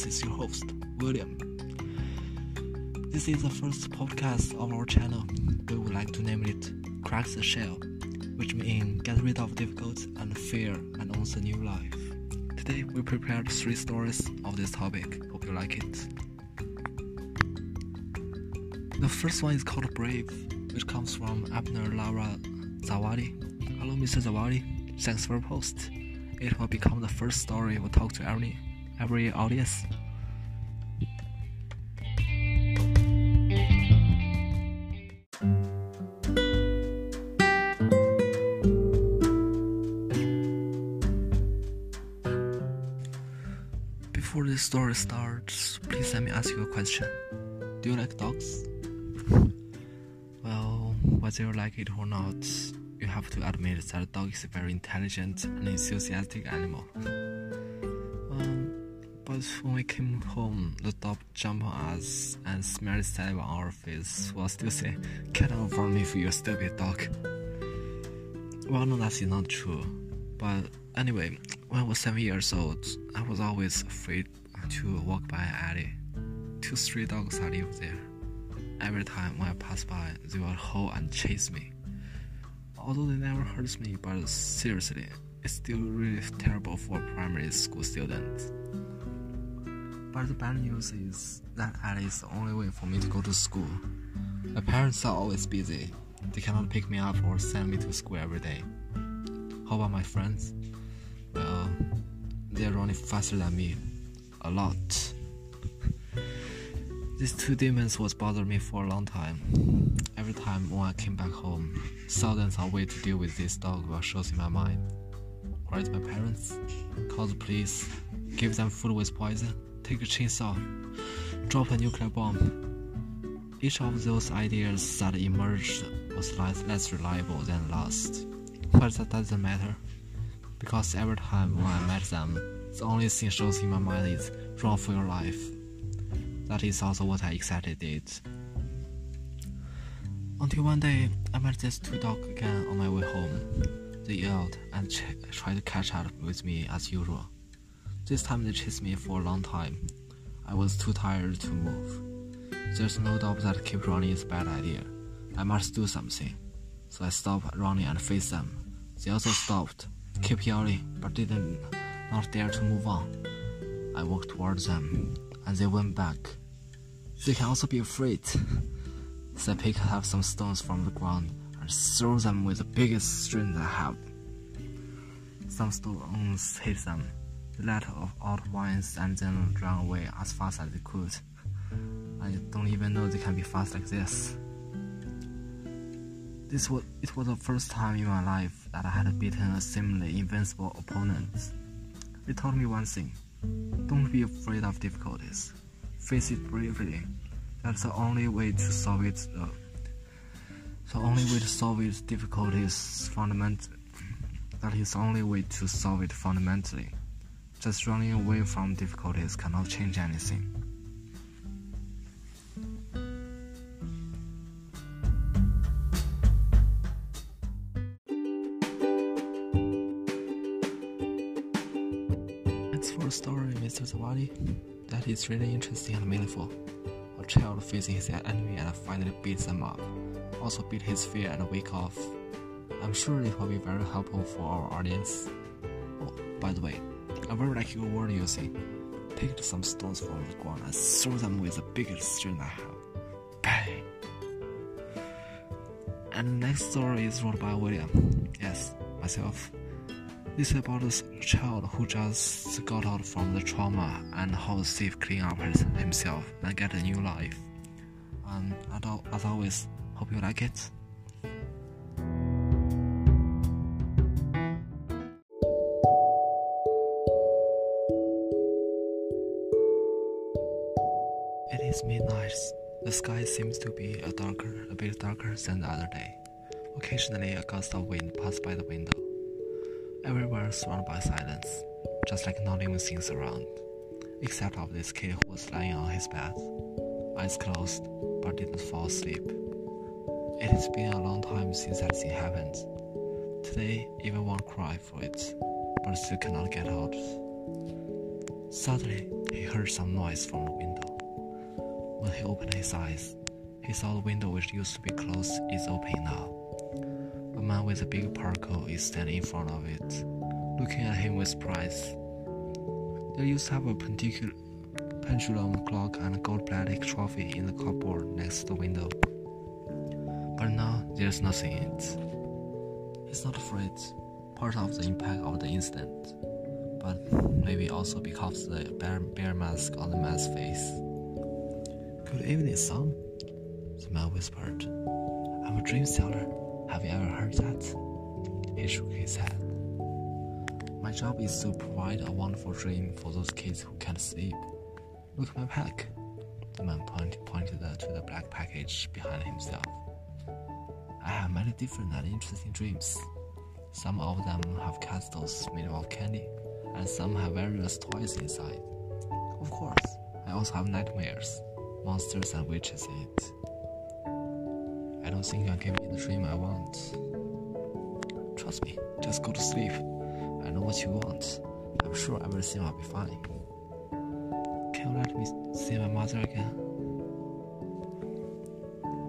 This is your host, William. This is the first podcast of our channel. We would like to name it Crack the Shell, which means get rid of difficult and fear and on the new life. Today we prepared three stories of this topic. Hope you like it. The first one is called Brave, which comes from Abner Lara Zawadi. Hello, Mr. Zawadi. Thanks for the post. It will become the first story we'll talk to every every audience. Before this story starts, please let me ask you a question. Do you like dogs? Well, whether you like it or not, you have to admit that a dog is a very intelligent and enthusiastic animal. But when we came home, the dog jumped on us and smeared saliva on our face while still saying, Get out from me, you stupid dog. Well, no, that's not true. But anyway, when I was seven years old, I was always afraid to walk by an alley. Two stray dogs are live there. Every time when I pass by, they will howl and chase me. Although they never hurt me, but seriously, it's still really terrible for a primary school student. But the bad news is that alley is the only way for me to go to school. My parents are always busy. They cannot pick me up or send me to school every day. How about my friends? Well, they're running faster than me. A lot. These two demons was bothering me for a long time. Every time when I came back home, thousands of ways to deal with this dog were shows in my mind. Write my parents, call the police, give them food with poison, take a chainsaw, drop a nuclear bomb. Each of those ideas that emerged was less, less reliable than last. But that doesn't matter, because every time when I met them, the only thing shows in my mind is run for your life. That is also what I exactly did. Until one day, I met these two dogs again on my way home. They yelled and ch- tried to catch up with me as usual. This time they chased me for a long time. I was too tired to move. There's no doubt that keep running is a bad idea. I must do something. So I stopped running and faced them. They also stopped, kept yelling, but didn't not dare to move on. I walked towards them, and they went back. They can also be afraid. So I picked up some stones from the ground and threw them with the biggest strength I have. Some stones hit them. They let out whines and then ran away as fast as they could. I don't even know they can be fast like this. This was it was the first time in my life that I had beaten a seemingly invincible opponent. It taught me one thing: don't be afraid of difficulties. Face it bravely. That's the only way to solve it. Uh, the only way to solve its difficulties fundament. That is the only way to solve it fundamentally. Just running away from difficulties cannot change anything. Thanks for the story, Mr. Zawadi. That is really interesting and meaningful. A child facing his enemy and finally beats them up. Also beat his fear and wake off. I'm sure it will be very helpful for our audience. Oh, by the way, I very like your word using. Picked some stones from the ground and threw them with the biggest strength I have. Bang! And next story is wrote by William. Yes, myself. This is about a child who just got out from the trauma and how save clean up himself and get a new life. And as always, hope you like. It The sky seems to be a darker, a bit darker than the other day. Occasionally, a gust of wind passed by the window. Everywhere surrounded by silence, just like not even things around, except of this kid who was lying on his bed, eyes closed, but didn't fall asleep. It has been a long time since that thing happened. Today, even one cry for it, but still cannot get out. Suddenly, he heard some noise from the window. When he opened his eyes, he saw the window which used to be closed is open now. A man with a big parka is standing in front of it, looking at him with surprise. There used to have a particular pendulum clock and a gold-plated trophy in the cupboard next to the window. But now there's nothing in it. He's not afraid, part of the impact of the incident, but maybe also because of the bear mask on the man's face. Good evening, son, the man whispered. I'm a dream seller. Have you ever heard that? He shook his head. My job is to provide a wonderful dream for those kids who can't sleep. Look at my pack. The man point, pointed to the black package behind himself. I have many different and interesting dreams. Some of them have castles made of candy, and some have various toys inside. Of course, I also have nightmares, monsters, and witches it. I don't think give me the dream I want. Trust me, just go to sleep. I know what you want. I'm sure everything will be fine. Can you let me see my mother again?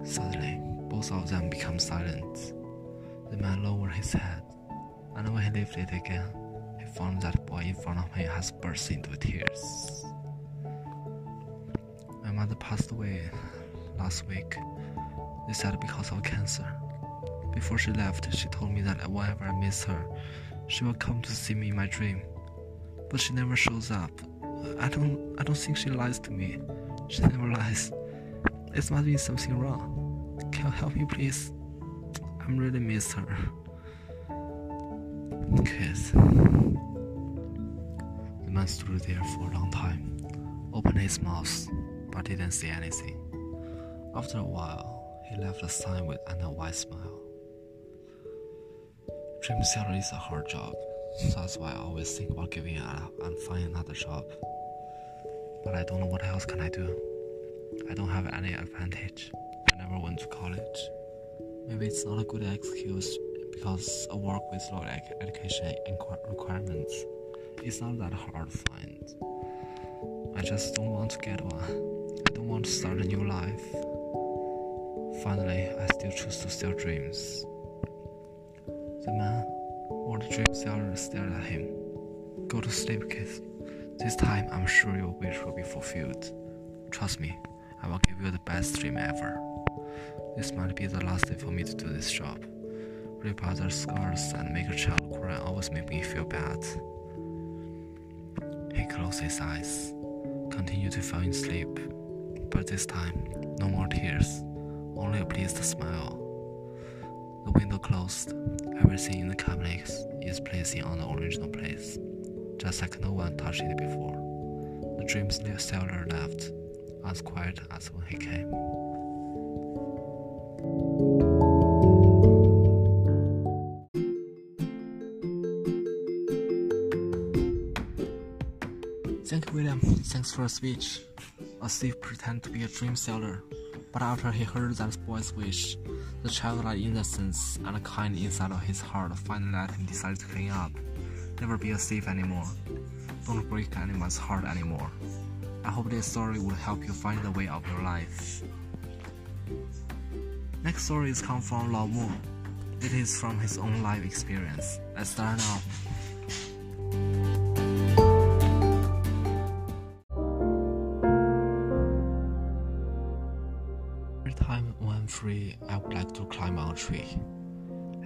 Suddenly, both of them become silent. The man lowered his head, and when he lifted it again, he found that boy in front of him has burst into tears. Mother passed away last week. They said because of cancer. Before she left, she told me that whenever I miss her, she will come to see me in my dream. But she never shows up. I don't I don't think she lies to me. She never lies. It must be something wrong. Can you help me please? I'm really miss her. Kiss. The man stood there for a long time, opened his mouth, but didn't say anything. After a while, he left the sign with an a wide smile. Dream seller is a hard job, so that's why I always think about giving up and finding another job. But I don't know what else can I do. I don't have any advantage. I never went to college. Maybe it's not a good excuse because I work with low education requirements. It's not that hard to find. I just don't want to get one. Don't want to start a new life. Finally, I still choose to sell dreams. The man or the dream seller stared at him. Go to sleep, kid. This time I'm sure your wish will be fulfilled. Trust me, I will give you the best dream ever. This might be the last day for me to do this job. Rip other scars and make a child cry always make me feel bad. He closed his eyes, continued to fall in sleep, but this time, no more tears, only a pleased smile. The window closed, everything in the cabinet is placing on the original place, just like no one touched it before. The dream seller left, as quiet as when he came. Thank you, William. Thanks for the speech. A thief pretended to be a dream seller, but after he heard that boy's wish, the childlike innocence and kind inside of his heart finally let him decide to clean up. Never be a thief anymore. Don't break anyone's heart anymore. I hope this story will help you find the way of your life. Next story is come from Lao Mu. It is from his own life experience. Let's start now. I would like to climb on a tree.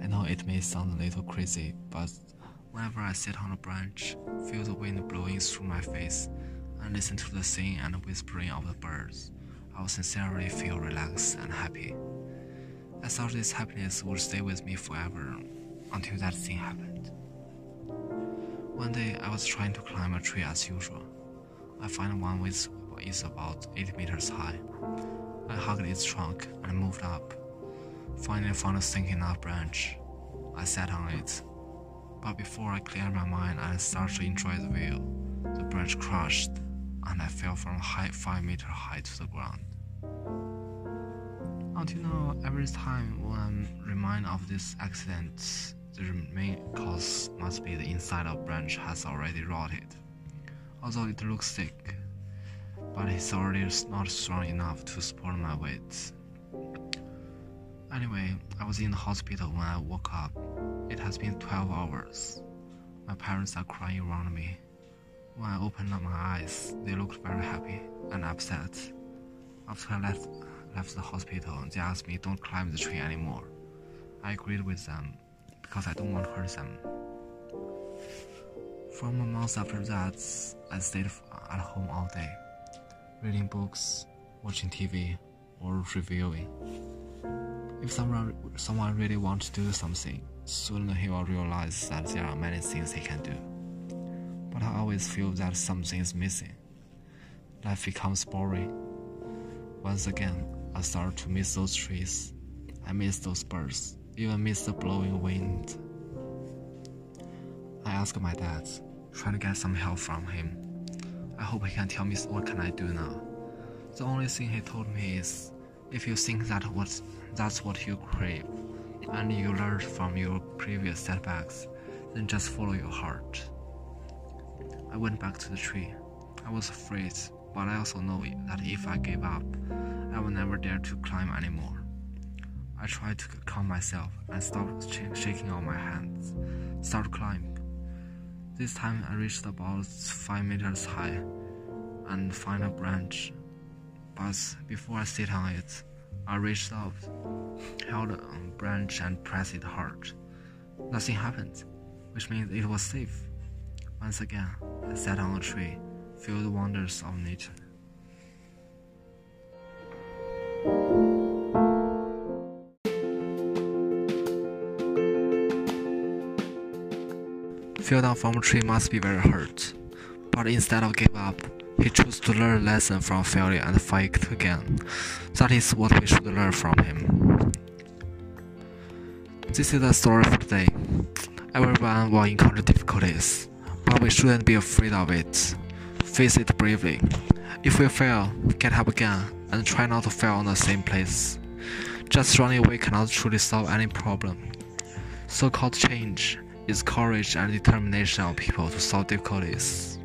I know it may sound a little crazy, but whenever I sit on a branch, feel the wind blowing through my face, and listen to the singing and whispering of the birds, I will sincerely feel relaxed and happy. I thought this happiness would stay with me forever until that thing happened. One day, I was trying to climb a tree as usual. I found one which is about 8 meters high. I hugged its trunk and moved up. Finally found a sinking up branch. I sat on it. But before I cleared my mind and started to enjoy the view, the branch crushed and I fell from a high 5 meter height to the ground. Until now, every time when I'm reminded of this accident, the main cause must be the inside of branch has already rotted. although it looks thick, but it's already not strong enough to support my weight. Anyway, I was in the hospital when I woke up. It has been 12 hours. My parents are crying around me. When I opened up my eyes, they looked very happy and upset. After I left, left the hospital, they asked me don't climb the tree anymore. I agreed with them because I don't want to hurt them. From a month after that, I stayed at home all day, reading books, watching TV, or reviewing. If someone someone really wants to do something, soon he will realize that there are many things he can do. But I always feel that something is missing. Life becomes boring. Once again, I start to miss those trees. I miss those birds, even miss the blowing wind. I ask my dad, trying to get some help from him. I hope he can tell me what can I do now. The only thing he told me is if you think that what, that's what you crave, and you learned from your previous setbacks, then just follow your heart. I went back to the tree. I was afraid, but I also know that if I gave up, I would never dare to climb anymore. I tried to calm myself and stop shaking out my hands, start climbing. This time I reached about 5 meters high and find a branch but before I sit on it, I reached out, held a branch, and pressed it hard. Nothing happened, which means it was safe. Once again, I sat on a tree, the wonders of nature. Fell down from a tree must be very hurt, but instead of give up, he chose to learn a lesson from failure and fight again. That is what we should learn from him. This is the story for today. Everyone will encounter difficulties, but we shouldn't be afraid of it. Face it bravely. If we fail, get up again and try not to fail on the same place. Just running away cannot truly solve any problem. So called change is courage and determination of people to solve difficulties.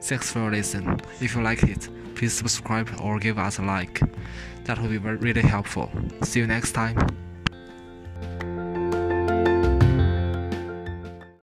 Thanks for listening. If you liked it, please subscribe or give us a like. That would be really helpful. See you next time.